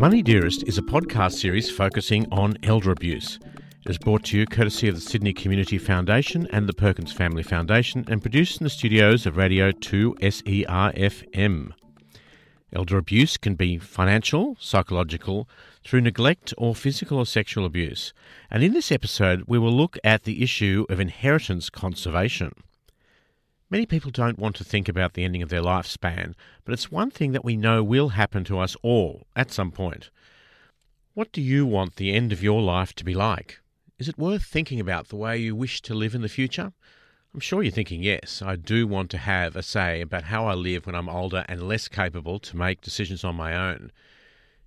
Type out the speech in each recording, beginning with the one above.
Money Dearest is a podcast series focusing on elder abuse. It is brought to you courtesy of the Sydney Community Foundation and the Perkins Family Foundation and produced in the studios of Radio 2 SERFM. Elder abuse can be financial, psychological, through neglect or physical or sexual abuse. And in this episode, we will look at the issue of inheritance conservation. Many people don't want to think about the ending of their lifespan, but it's one thing that we know will happen to us all at some point. What do you want the end of your life to be like? Is it worth thinking about the way you wish to live in the future? I'm sure you're thinking, yes, I do want to have a say about how I live when I'm older and less capable to make decisions on my own.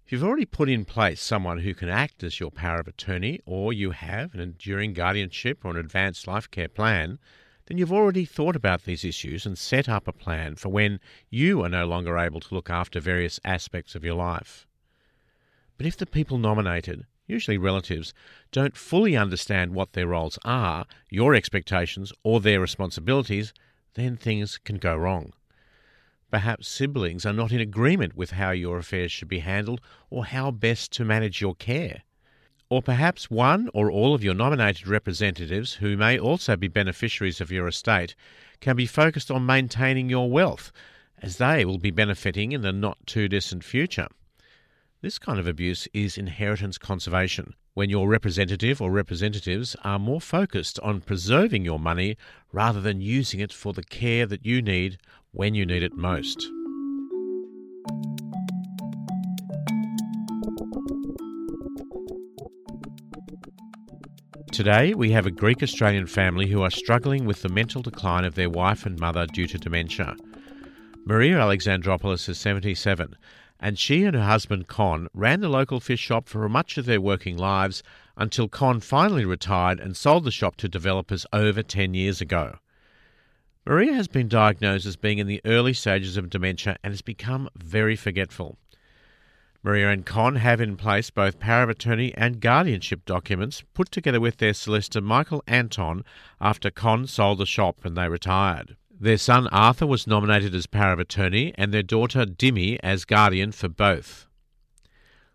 If you've already put in place someone who can act as your power of attorney, or you have an enduring guardianship or an advanced life care plan, then you've already thought about these issues and set up a plan for when you are no longer able to look after various aspects of your life. But if the people nominated, usually relatives, don't fully understand what their roles are, your expectations, or their responsibilities, then things can go wrong. Perhaps siblings are not in agreement with how your affairs should be handled or how best to manage your care. Or perhaps one or all of your nominated representatives, who may also be beneficiaries of your estate, can be focused on maintaining your wealth, as they will be benefiting in the not too distant future. This kind of abuse is inheritance conservation, when your representative or representatives are more focused on preserving your money rather than using it for the care that you need when you need it most. Today, we have a Greek Australian family who are struggling with the mental decline of their wife and mother due to dementia. Maria Alexandropoulos is 77, and she and her husband Con ran the local fish shop for much of their working lives until Con finally retired and sold the shop to developers over 10 years ago. Maria has been diagnosed as being in the early stages of dementia and has become very forgetful. Maria and Con have in place both power of attorney and guardianship documents put together with their solicitor Michael Anton after Con sold the shop and they retired. Their son Arthur was nominated as power of attorney and their daughter Dimmy as guardian for both.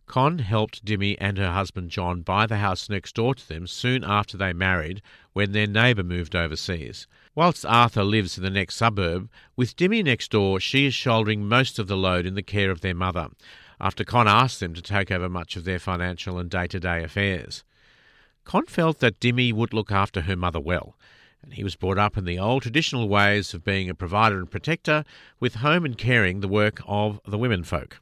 Con helped Dimmy and her husband John buy the house next door to them soon after they married when their neighbour moved overseas. Whilst Arthur lives in the next suburb, with Dimmy next door, she is shouldering most of the load in the care of their mother after Con asked them to take over much of their financial and day to day affairs. Con felt that Dimmy would look after her mother well, and he was brought up in the old traditional ways of being a provider and protector, with home and caring the work of the women folk.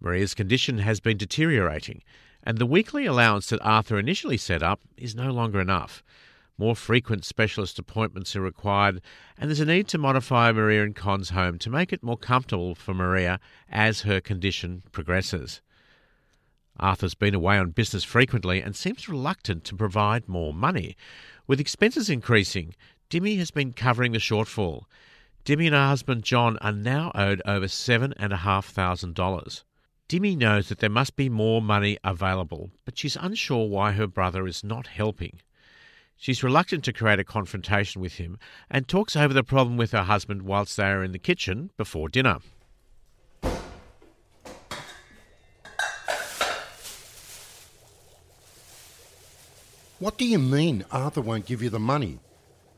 Maria's condition has been deteriorating, and the weekly allowance that Arthur initially set up is no longer enough. More frequent specialist appointments are required, and there's a need to modify Maria and Con's home to make it more comfortable for Maria as her condition progresses. Arthur's been away on business frequently and seems reluctant to provide more money. With expenses increasing, Dimmy has been covering the shortfall. Dimmy and her husband John are now owed over $7,500. Dimmy knows that there must be more money available, but she's unsure why her brother is not helping. She's reluctant to create a confrontation with him and talks over the problem with her husband whilst they are in the kitchen before dinner. What do you mean Arthur won't give you the money?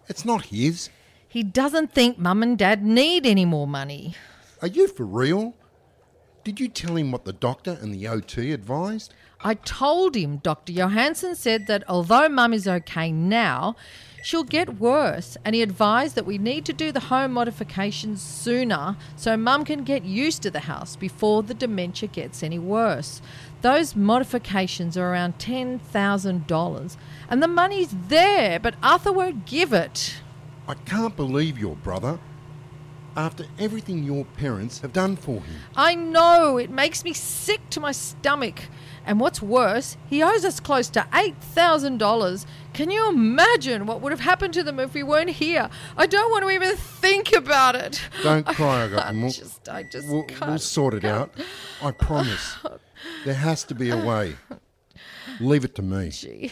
It's not his. He doesn't think Mum and Dad need any more money. Are you for real? Did you tell him what the doctor and the OT advised? I told him Dr. Johansson said that although Mum is okay now, she'll get worse, and he advised that we need to do the home modifications sooner so Mum can get used to the house before the dementia gets any worse. Those modifications are around $10,000, and the money's there, but Arthur won't give it. I can't believe your brother. After everything your parents have done for him. I know, it makes me sick to my stomach. And what's worse, he owes us close to $8,000. Can you imagine what would have happened to them if we weren't here? I don't want to even think about it. Don't cry, I got We'll, just, I just we'll, can't. we'll sort it out. I promise. There has to be a way. Leave it to me. Gee.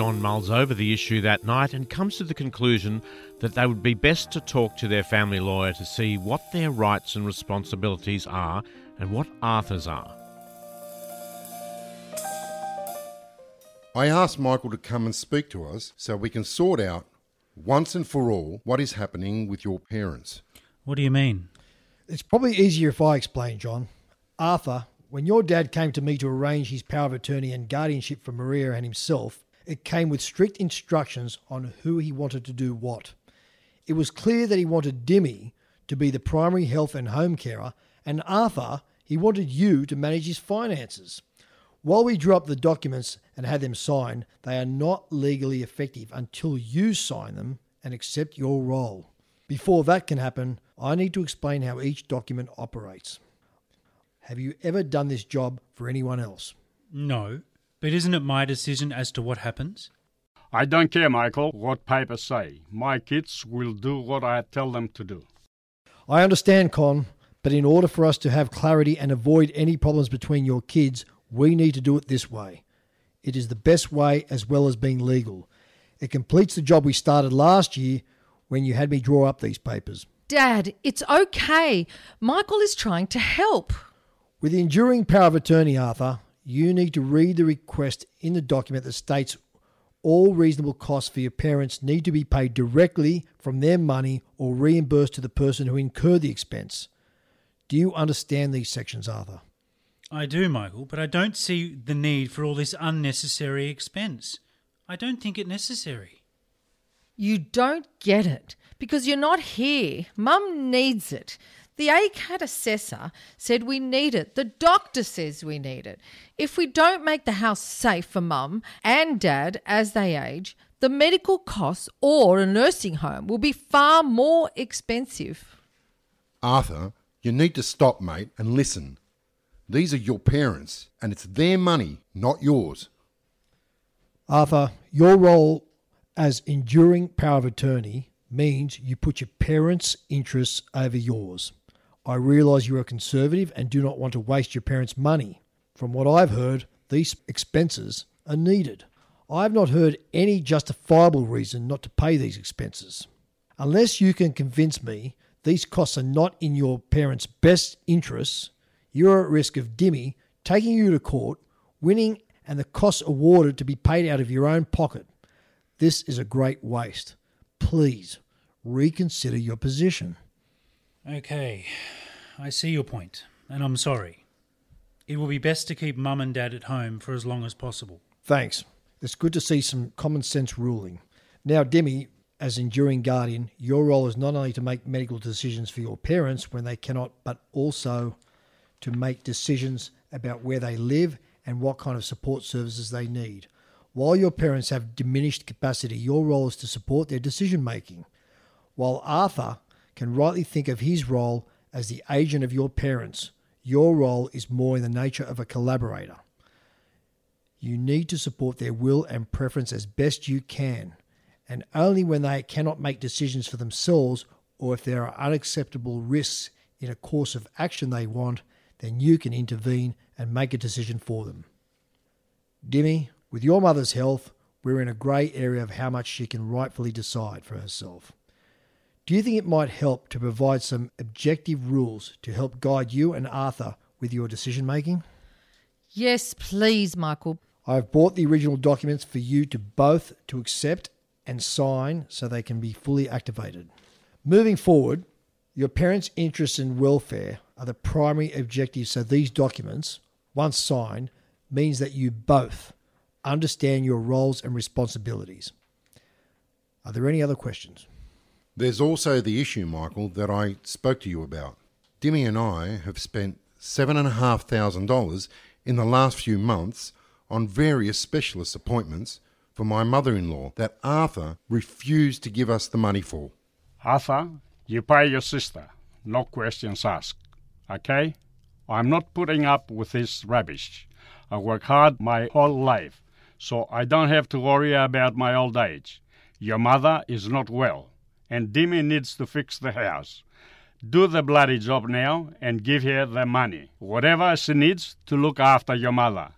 John mulls over the issue that night and comes to the conclusion that they would be best to talk to their family lawyer to see what their rights and responsibilities are and what Arthur's are. I asked Michael to come and speak to us so we can sort out once and for all what is happening with your parents. What do you mean? It's probably easier if I explain, John. Arthur, when your dad came to me to arrange his power of attorney and guardianship for Maria and himself, it came with strict instructions on who he wanted to do what. It was clear that he wanted Dimmy to be the primary health and home carer, and Arthur, he wanted you to manage his finances. While we drew up the documents and had them signed, they are not legally effective until you sign them and accept your role. Before that can happen, I need to explain how each document operates. Have you ever done this job for anyone else? No. But isn't it my decision as to what happens? I don't care, Michael, what papers say. My kids will do what I tell them to do. I understand, Con, but in order for us to have clarity and avoid any problems between your kids, we need to do it this way. It is the best way as well as being legal. It completes the job we started last year when you had me draw up these papers. Dad, it's okay. Michael is trying to help. With the enduring power of attorney, Arthur, you need to read the request in the document that states all reasonable costs for your parents need to be paid directly from their money or reimbursed to the person who incurred the expense. Do you understand these sections, Arthur? I do, Michael, but I don't see the need for all this unnecessary expense. I don't think it necessary. You don't get it because you're not here. Mum needs it. The ACAT assessor said we need it. The doctor says we need it. If we don't make the house safe for mum and dad as they age, the medical costs or a nursing home will be far more expensive. Arthur, you need to stop, mate, and listen. These are your parents, and it's their money, not yours. Arthur, your role as enduring power of attorney means you put your parents' interests over yours. I realise you are conservative and do not want to waste your parents' money. From what I've heard, these expenses are needed. I have not heard any justifiable reason not to pay these expenses. Unless you can convince me these costs are not in your parents' best interests, you are at risk of Dimmy taking you to court, winning, and the costs awarded to be paid out of your own pocket. This is a great waste. Please reconsider your position. Okay, I see your point, and I'm sorry. It will be best to keep Mum and Dad at home for as long as possible. Thanks. It's good to see some common sense ruling. Now, Demi, as enduring guardian, your role is not only to make medical decisions for your parents when they cannot, but also to make decisions about where they live and what kind of support services they need. While your parents have diminished capacity, your role is to support their decision making. While Arthur can rightly think of his role as the agent of your parents. Your role is more in the nature of a collaborator. You need to support their will and preference as best you can, and only when they cannot make decisions for themselves or if there are unacceptable risks in a course of action they want, then you can intervene and make a decision for them. Dimmy, with your mother's health, we're in a grey area of how much she can rightfully decide for herself. Do you think it might help to provide some objective rules to help guide you and Arthur with your decision making? Yes, please, Michael. I've bought the original documents for you to both to accept and sign so they can be fully activated. Moving forward, your parents' interests and welfare are the primary objectives, so these documents, once signed, means that you both understand your roles and responsibilities. Are there any other questions? There's also the issue, Michael, that I spoke to you about. Dimmy and I have spent $7,500 in the last few months on various specialist appointments for my mother in law that Arthur refused to give us the money for. Arthur, you pay your sister, no questions asked. Okay? I'm not putting up with this rubbish. I work hard my whole life, so I don't have to worry about my old age. Your mother is not well and Demi needs to fix the house. Do the bloody job now and give her the money, whatever she needs to look after your mother.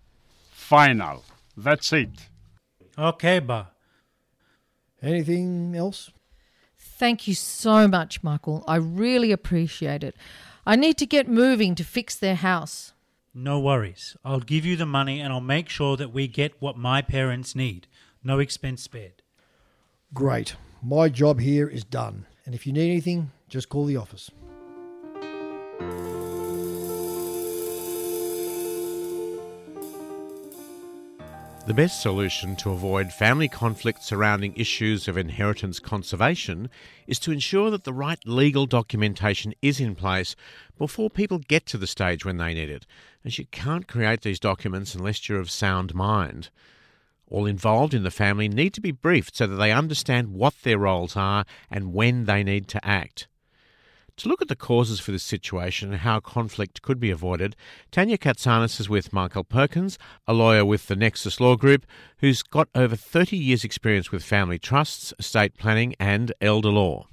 Final. That's it. Okay, ba. Anything else? Thank you so much, Michael. I really appreciate it. I need to get moving to fix their house. No worries. I'll give you the money and I'll make sure that we get what my parents need. No expense spared. Great. My job here is done. And if you need anything, just call the office. The best solution to avoid family conflict surrounding issues of inheritance conservation is to ensure that the right legal documentation is in place before people get to the stage when they need it, as you can't create these documents unless you're of sound mind. All involved in the family need to be briefed so that they understand what their roles are and when they need to act. To look at the causes for this situation and how conflict could be avoided, Tanya Katsanis is with Michael Perkins, a lawyer with the Nexus Law Group, who's got over 30 years' experience with family trusts, estate planning, and elder law.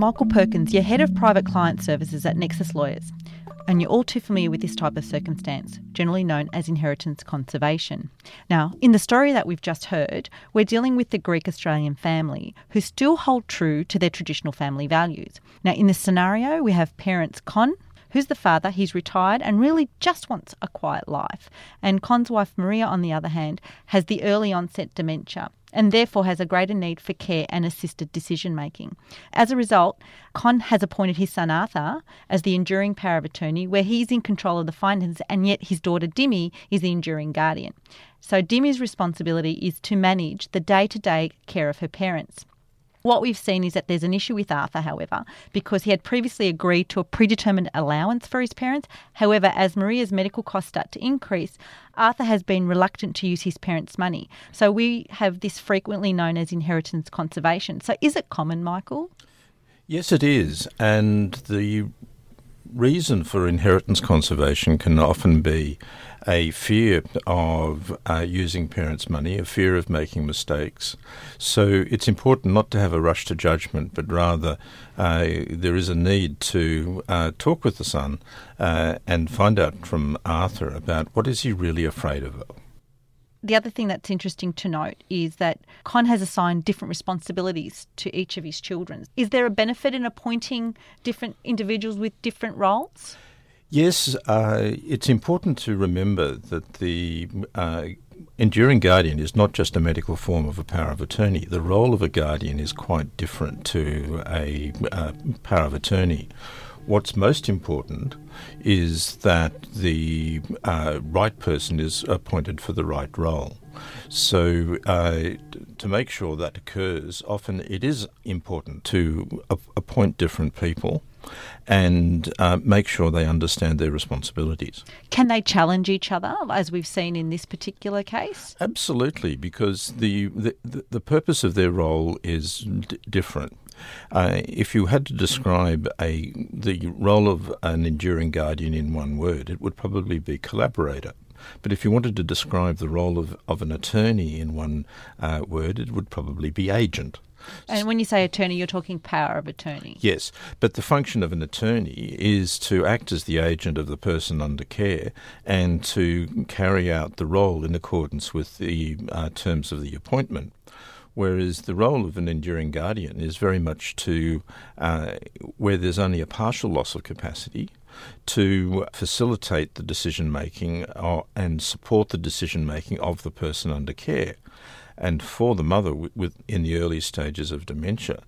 Michael Perkins, you're head of private client services at Nexus Lawyers, and you're all too familiar with this type of circumstance, generally known as inheritance conservation. Now, in the story that we've just heard, we're dealing with the Greek Australian family who still hold true to their traditional family values. Now, in this scenario, we have parents Con, who's the father. He's retired and really just wants a quiet life. And Con's wife Maria, on the other hand, has the early onset dementia and therefore has a greater need for care and assisted decision making. As a result, Con has appointed his son Arthur as the enduring power of attorney, where he's in control of the finances, and yet his daughter Dimmy is the enduring guardian. So Dimmy's responsibility is to manage the day to day care of her parents. What we've seen is that there's an issue with Arthur, however, because he had previously agreed to a predetermined allowance for his parents. However, as Maria's medical costs start to increase, Arthur has been reluctant to use his parents' money. So we have this frequently known as inheritance conservation. So is it common, Michael? Yes, it is. And the reason for inheritance conservation can often be a fear of uh, using parents' money, a fear of making mistakes. So it's important not to have a rush to judgment, but rather uh, there is a need to uh, talk with the son uh, and find out from Arthur about what is he really afraid of. The other thing that's interesting to note is that Con has assigned different responsibilities to each of his children. Is there a benefit in appointing different individuals with different roles? Yes, uh, it's important to remember that the uh, enduring guardian is not just a medical form of a power of attorney. The role of a guardian is quite different to a uh, power of attorney. What's most important is that the uh, right person is appointed for the right role. So, uh, to make sure that occurs, often it is important to appoint different people and uh, make sure they understand their responsibilities. Can they challenge each other, as we've seen in this particular case? Absolutely, because the the, the purpose of their role is d- different. Uh, if you had to describe a the role of an enduring guardian in one word, it would probably be collaborator. But if you wanted to describe the role of, of an attorney in one uh, word, it would probably be agent. And when you say attorney, you're talking power of attorney. Yes, but the function of an attorney is to act as the agent of the person under care and to carry out the role in accordance with the uh, terms of the appointment. Whereas the role of an enduring guardian is very much to uh, where there's only a partial loss of capacity to facilitate the decision making uh, and support the decision making of the person under care. And for the mother with, in the early stages of dementia,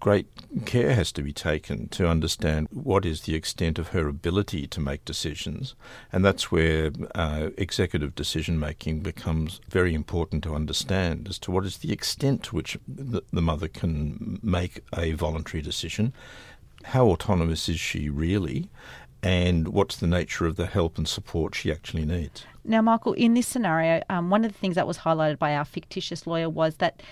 great care has to be taken to understand what is the extent of her ability to make decisions. And that's where uh, executive decision making becomes very important to understand as to what is the extent to which the, the mother can make a voluntary decision. How autonomous is she really? And what's the nature of the help and support she actually needs. Now, Michael, in this scenario, um, one of the things that was highlighted by our fictitious lawyer was that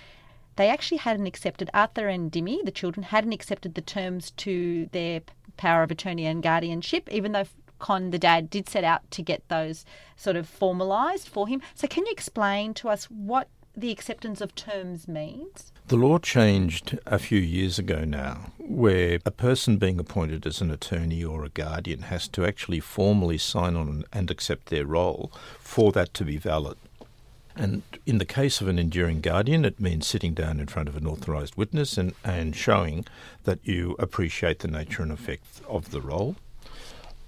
they actually hadn't accepted, Arthur and Dimmy, the children, hadn't accepted the terms to their power of attorney and guardianship, even though Con, the dad, did set out to get those sort of formalised for him. So, can you explain to us what the acceptance of terms means? The law changed a few years ago now, where a person being appointed as an attorney or a guardian has to actually formally sign on and accept their role for that to be valid. And in the case of an enduring guardian, it means sitting down in front of an authorised witness and, and showing that you appreciate the nature and effect of the role.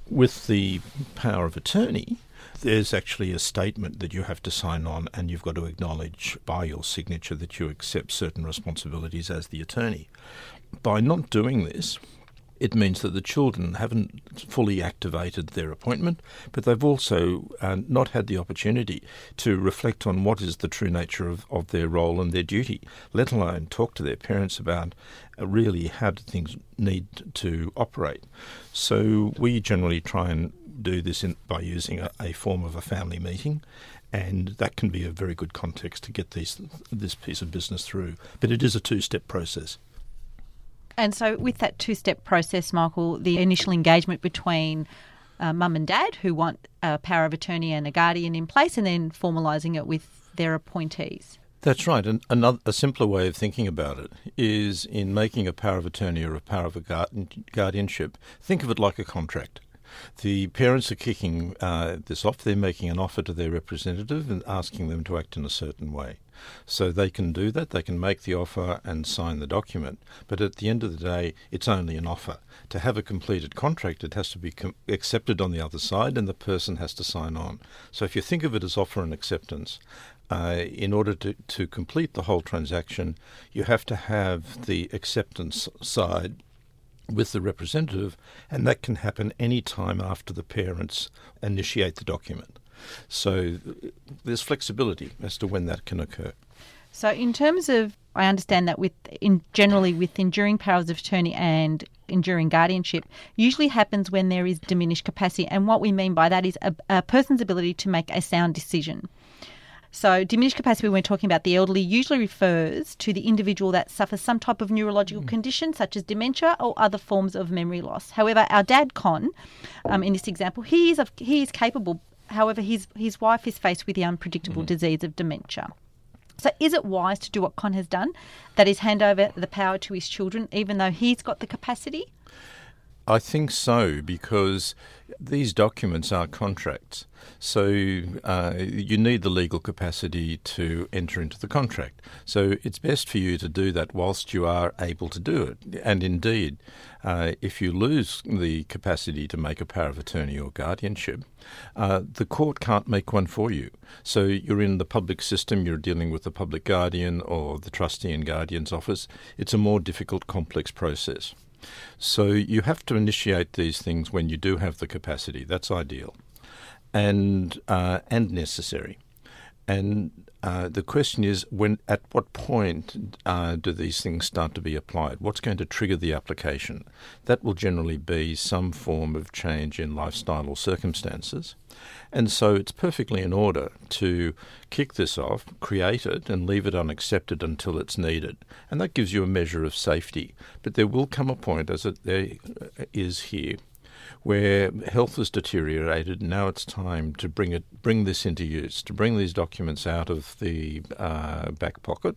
With the power of attorney, there's actually a statement that you have to sign on, and you've got to acknowledge by your signature that you accept certain responsibilities as the attorney. By not doing this, it means that the children haven't fully activated their appointment, but they've also uh, not had the opportunity to reflect on what is the true nature of, of their role and their duty, let alone talk to their parents about uh, really how do things need to operate. So we generally try and do this in, by using a, a form of a family meeting and that can be a very good context to get these, this piece of business through. But it is a two step process. And so, with that two step process, Michael, the initial engagement between uh, mum and dad who want a power of attorney and a guardian in place, and then formalising it with their appointees. That's right. And another a simpler way of thinking about it is in making a power of attorney or a power of a guardianship. Think of it like a contract. The parents are kicking uh, this off. They're making an offer to their representative and asking them to act in a certain way. So they can do that, they can make the offer and sign the document. But at the end of the day, it's only an offer. To have a completed contract, it has to be com- accepted on the other side and the person has to sign on. So if you think of it as offer and acceptance, uh, in order to, to complete the whole transaction, you have to have the acceptance side with the representative, and that can happen any time after the parents initiate the document. So there's flexibility as to when that can occur. So, in terms of, I understand that with in generally with enduring powers of attorney and enduring guardianship, usually happens when there is diminished capacity, and what we mean by that is a, a person's ability to make a sound decision. So, diminished capacity, when we're talking about the elderly, usually refers to the individual that suffers some type of neurological mm. condition, such as dementia or other forms of memory loss. However, our dad, Con, um, in this example, he is, he is capable. However, his, his wife is faced with the unpredictable mm. disease of dementia. So, is it wise to do what Con has done? That is, hand over the power to his children, even though he's got the capacity? I think so because these documents are contracts. So uh, you need the legal capacity to enter into the contract. So it's best for you to do that whilst you are able to do it. And indeed, uh, if you lose the capacity to make a power of attorney or guardianship, uh, the court can't make one for you. So you're in the public system, you're dealing with the public guardian or the trustee and guardian's office. It's a more difficult, complex process. So you have to initiate these things when you do have the capacity. That's ideal, and uh, and necessary. And uh, the question is, when at what point uh, do these things start to be applied? What's going to trigger the application? That will generally be some form of change in lifestyle or circumstances. And so it's perfectly in order to kick this off, create it, and leave it unaccepted until it's needed. And that gives you a measure of safety. But there will come a point, as it there is here, where health has deteriorated. Now it's time to bring it, bring this into use, to bring these documents out of the uh, back pocket,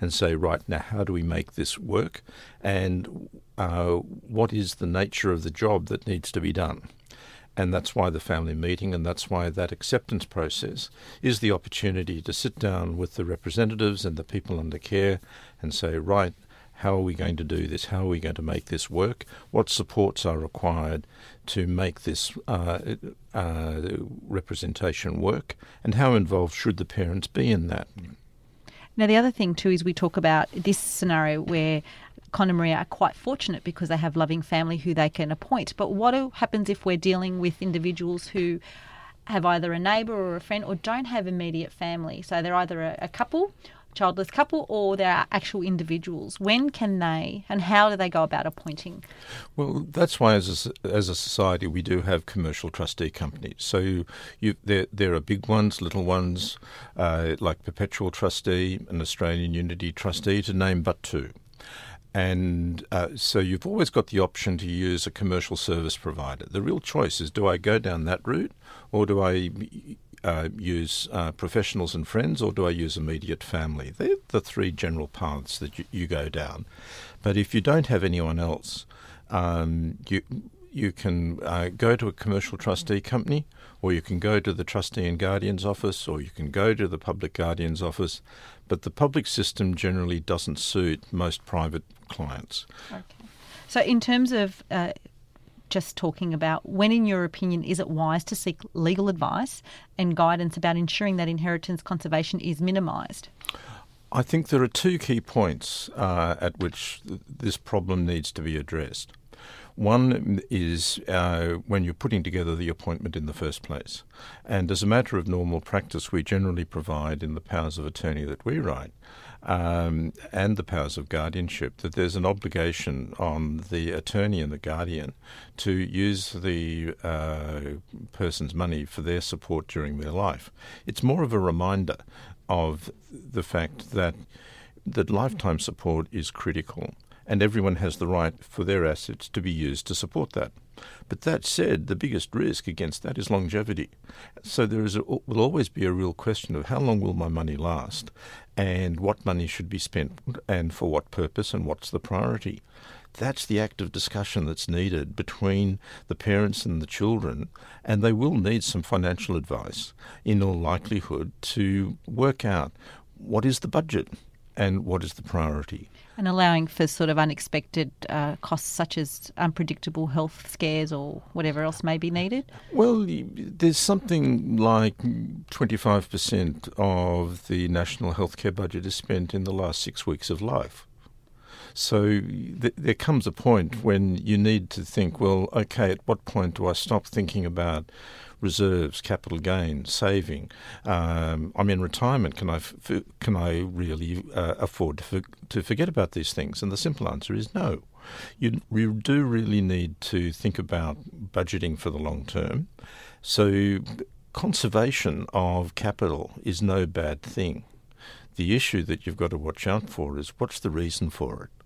and say, right now, how do we make this work, and uh, what is the nature of the job that needs to be done? And that's why the family meeting and that's why that acceptance process is the opportunity to sit down with the representatives and the people under care and say, right, how are we going to do this? How are we going to make this work? What supports are required to make this uh, uh, representation work? And how involved should the parents be in that? Now, the other thing too is we talk about this scenario where Con and Maria are quite fortunate because they have loving family who they can appoint. But what happens if we're dealing with individuals who have either a neighbour or a friend or don't have immediate family? So they're either a, a couple childless couple or they're actual individuals. When can they and how do they go about appointing? Well, that's why as a, as a society we do have commercial trustee companies. So you, there, there are big ones, little ones, uh, like Perpetual Trustee and Australian Unity Trustee, to name but two. And uh, so you've always got the option to use a commercial service provider. The real choice is do I go down that route or do I uh, use uh, professionals and friends, or do I use immediate family? They're the three general paths that you, you go down. But if you don't have anyone else, um, you you can uh, go to a commercial trustee company, or you can go to the trustee and guardian's office, or you can go to the public guardian's office. But the public system generally doesn't suit most private clients. Okay. So, in terms of uh, just talking about when, in your opinion, is it wise to seek legal advice and guidance about ensuring that inheritance conservation is minimised? I think there are two key points uh, at which th- this problem needs to be addressed. One is uh, when you're putting together the appointment in the first place. And as a matter of normal practice, we generally provide in the powers of attorney that we write um, and the powers of guardianship that there's an obligation on the attorney and the guardian to use the uh, person's money for their support during their life. It's more of a reminder of the fact that that lifetime support is critical and everyone has the right for their assets to be used to support that. But that said, the biggest risk against that is longevity. So there is a, will always be a real question of how long will my money last, and what money should be spent, and for what purpose, and what's the priority. That's the active discussion that's needed between the parents and the children, and they will need some financial advice in all likelihood to work out what is the budget and what is the priority and allowing for sort of unexpected uh, costs such as unpredictable health scares or whatever else may be needed? Well, there's something like 25% of the national healthcare budget is spent in the last six weeks of life. So th- there comes a point when you need to think, well, okay, at what point do I stop thinking about reserves, capital gain, saving. Um, I'm in retirement. Can I f- can I really uh, afford to, for- to forget about these things? And the simple answer is no. You, you do really need to think about budgeting for the long term. So conservation of capital is no bad thing. The issue that you've got to watch out for is what's the reason for it?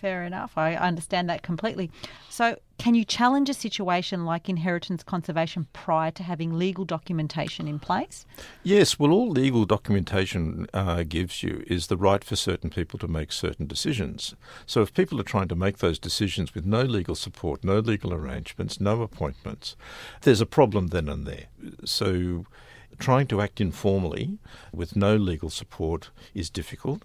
Fair enough. I understand that completely. So, can you challenge a situation like inheritance conservation prior to having legal documentation in place? Yes. Well, all legal documentation uh, gives you is the right for certain people to make certain decisions. So, if people are trying to make those decisions with no legal support, no legal arrangements, no appointments, there's a problem then and there. So, trying to act informally with no legal support is difficult.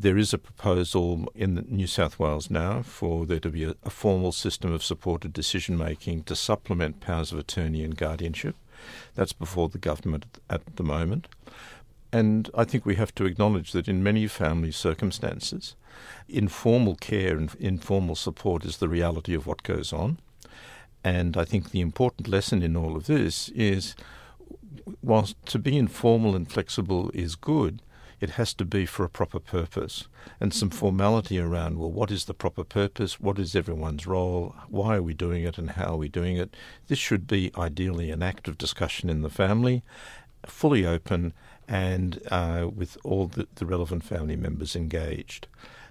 There is a proposal in New South Wales now for there to be a, a formal system of supported decision making to supplement powers of attorney and guardianship. That's before the government at the moment. And I think we have to acknowledge that in many family circumstances, informal care and informal support is the reality of what goes on. And I think the important lesson in all of this is whilst to be informal and flexible is good, it has to be for a proper purpose. And some formality around well what is the proper purpose? What is everyone's role? Why are we doing it and how are we doing it? This should be ideally an active discussion in the family fully open and uh, with all the, the relevant family members engaged.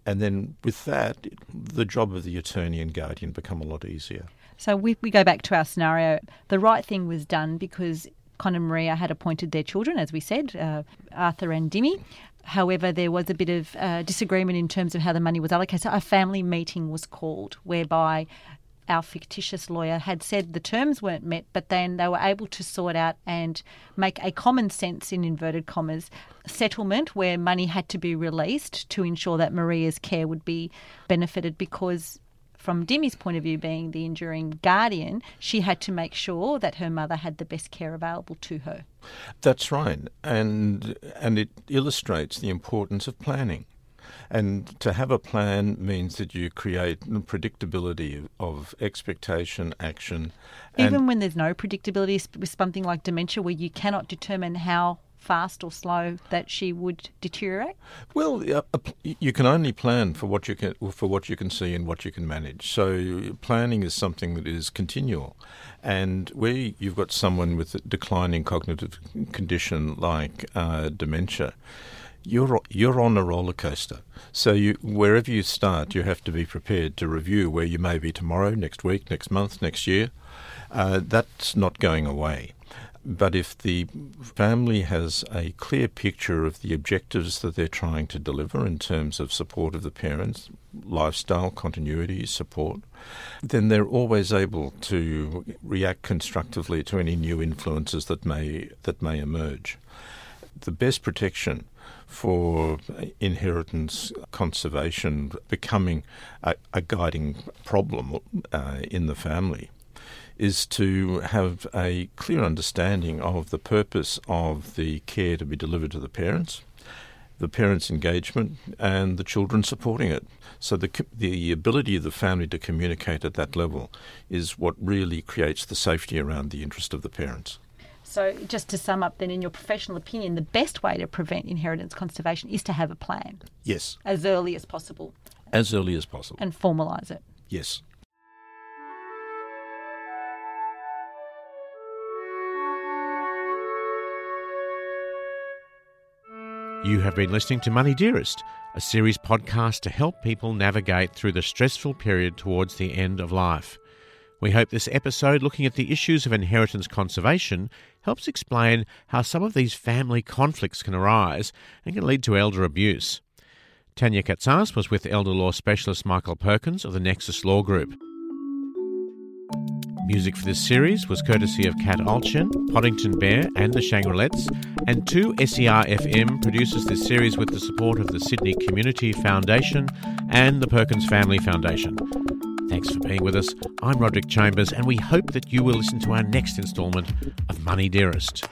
And then with that the job of the attorney and guardian become a lot easier. So we, we go back to our scenario. The right thing was done because Con and Maria had appointed their children, as we said, uh, Arthur and Dimmy. However, there was a bit of uh, disagreement in terms of how the money was allocated. So a family meeting was called whereby our fictitious lawyer had said the terms weren't met, but then they were able to sort out and make a common sense, in inverted commas, settlement where money had to be released to ensure that Maria's care would be benefited because from Dimmy's point of view, being the enduring guardian, she had to make sure that her mother had the best care available to her. That's right, and and it illustrates the importance of planning. And to have a plan means that you create predictability of expectation, action. Even when there's no predictability with something like dementia, where you cannot determine how fast or slow that she would deteriorate? Well, you can only plan for what you can for what you can see and what you can manage. So planning is something that is continual, and where you've got someone with a declining cognitive condition like uh, dementia. You're you're on a roller coaster, so you wherever you start, you have to be prepared to review where you may be tomorrow, next week, next month, next year. Uh, that's not going away. But if the family has a clear picture of the objectives that they're trying to deliver in terms of support of the parents, lifestyle, continuity, support, then they're always able to react constructively to any new influences that may that may emerge. The best protection for inheritance conservation becoming a, a guiding problem uh, in the family is to have a clear understanding of the purpose of the care to be delivered to the parents, the parents' engagement, and the children supporting it. So the the ability of the family to communicate at that level is what really creates the safety around the interest of the parents. So, just to sum up, then, in your professional opinion, the best way to prevent inheritance conservation is to have a plan. Yes. As early as possible. As early as possible. And formalise it. Yes. You have been listening to Money Dearest, a series podcast to help people navigate through the stressful period towards the end of life. We hope this episode, looking at the issues of inheritance conservation, helps explain how some of these family conflicts can arise and can lead to elder abuse. Tanya Katsas was with elder law specialist Michael Perkins of the Nexus Law Group. Music for this series was courtesy of Kat Alchin, Poddington Bear, and the Shangri-Lettes, and 2SERFM produces this series with the support of the Sydney Community Foundation and the Perkins Family Foundation. Thanks for being with us. I'm Roderick Chambers, and we hope that you will listen to our next instalment of Money Dearest.